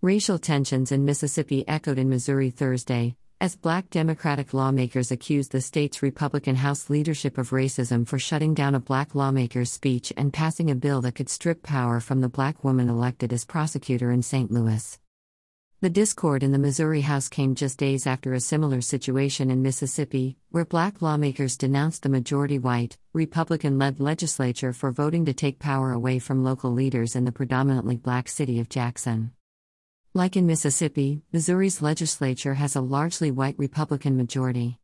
Racial tensions in Mississippi echoed in Missouri Thursday, as black Democratic lawmakers accused the state's Republican House leadership of racism for shutting down a black lawmaker's speech and passing a bill that could strip power from the black woman elected as prosecutor in St. Louis. The discord in the Missouri House came just days after a similar situation in Mississippi, where black lawmakers denounced the majority white, Republican led legislature for voting to take power away from local leaders in the predominantly black city of Jackson. Like in Mississippi, Missouri's legislature has a largely white Republican majority.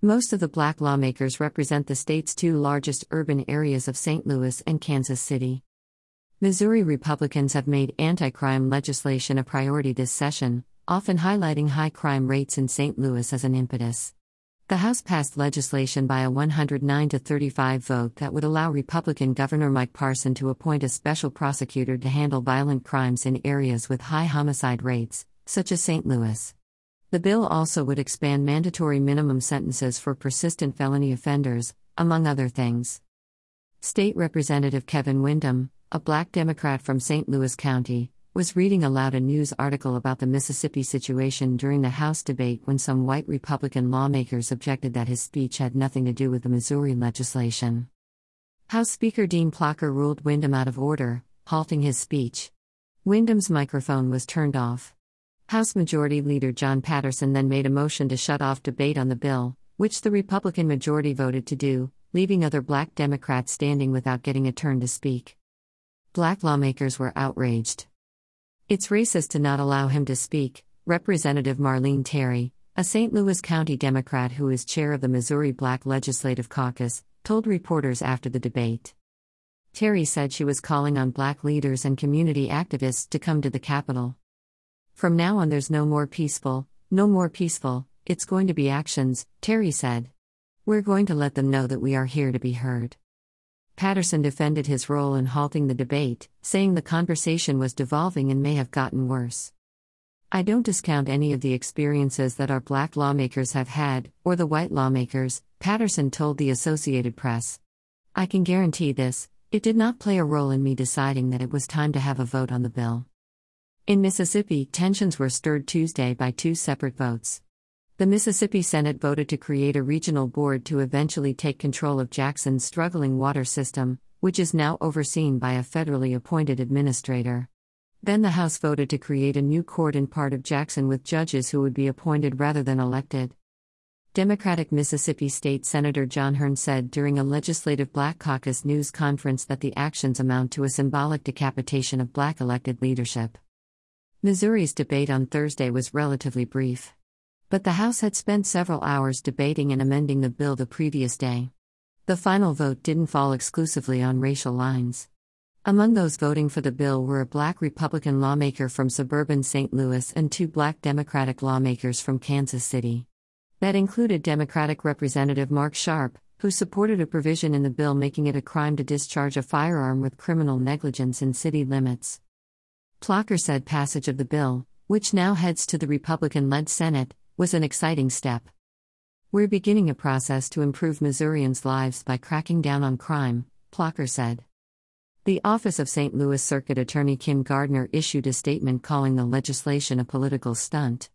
Most of the black lawmakers represent the state's two largest urban areas of St. Louis and Kansas City. Missouri Republicans have made anti crime legislation a priority this session, often highlighting high crime rates in St. Louis as an impetus. The House passed legislation by a 109 to 35 vote that would allow Republican Governor Mike Parson to appoint a special prosecutor to handle violent crimes in areas with high homicide rates, such as St. Louis. The bill also would expand mandatory minimum sentences for persistent felony offenders, among other things. State Representative Kevin Windham, a black Democrat from St. Louis County, was reading aloud a news article about the Mississippi situation during the House debate when some white Republican lawmakers objected that his speech had nothing to do with the Missouri legislation. House Speaker Dean Plocher ruled Windham out of order, halting his speech. Windham's microphone was turned off. House Majority Leader Jon Patterson then made a motion to shut off debate on the bill, which the Republican majority voted to do, leaving other black Democrats standing without getting a turn to speak. Black lawmakers were outraged. It's racist to not allow him to speak, Representative Marlene Terry, a St. Louis County Democrat who is chair of the Missouri Black Legislative Caucus, told reporters after the debate. Terry said she was calling on black leaders and community activists to come to the Capitol. From now on, there's no more peaceful, no more peaceful, it's going to be actions, Terry said. We're going to let them know that we are here to be heard. Patterson defended his role in halting the debate, saying the conversation was devolving and may have gotten worse. I don't discount any of the experiences that our black lawmakers have had, or the white lawmakers, Patterson told the Associated Press. I can guarantee this it did not play a role in me deciding that it was time to have a vote on the bill. In Mississippi, tensions were stirred Tuesday by two separate votes. The Mississippi Senate voted to create a regional board to eventually take control of Jackson's struggling water system, which is now overseen by a federally appointed administrator. Then the House voted to create a new court in part of Jackson with judges who would be appointed rather than elected. Democratic Mississippi State Senator John Horhn said during a legislative Black Caucus news conference that the actions amount to a symbolic decapitation of black elected leadership. Missouri's debate on Thursday was relatively brief. But the House had spent several hours debating and amending the bill the previous day. The final vote didn't fall exclusively on racial lines. Among those voting for the bill were a black Republican lawmaker from suburban St. Louis and two black Democratic lawmakers from Kansas City. That included Democratic Representative Mark Sharp, who supported a provision in the bill making it a crime to discharge a firearm with criminal negligence in city limits. Plocher said passage of the bill, which now heads to the Republican led Senate, was an exciting step. We're beginning a process to improve Missourians' lives by cracking down on crime, Plocher said. The Office of St. Louis Circuit Attorney Kim Gardner issued a statement calling the legislation a political stunt.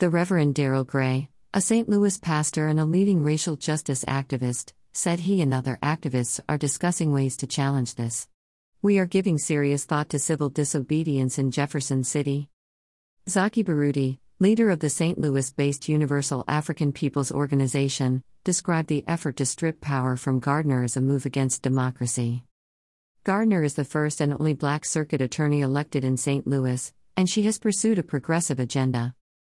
The Reverend Darryl Gray, a St. Louis pastor and a leading racial justice activist, said he and other activists are discussing ways to challenge this. We are giving serious thought to civil disobedience in Jefferson City. Zaki Baruti, leader of the St. Louis based Universal African Peoples Organization, described the effort to strip power from Gardner as a move against democracy. Gardner is the first and only black circuit attorney elected in St. Louis, and she has pursued a progressive agenda.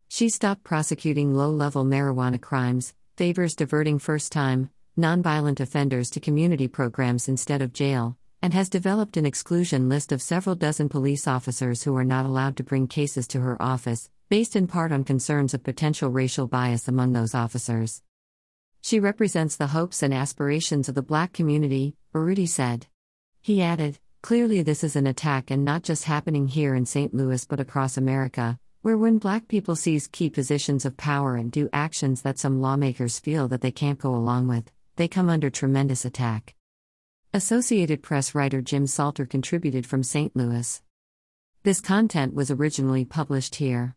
She stopped prosecuting low level marijuana crimes, favors diverting first time, nonviolent offenders to community programs instead of jail, and has developed an exclusion list of several dozen police officers who are not allowed to bring cases to her office, based in part on concerns of potential racial bias among those officers. She represents the hopes and aspirations of the black community, Baruti said. He added, Clearly, this is an attack and not just happening here in St. Louis but across America, where when black people seize key positions of power and do actions that some lawmakers feel that they can't go along with, they come under tremendous attack. Associated Press writer Jim Salter contributed from St. Louis. This content was originally published here.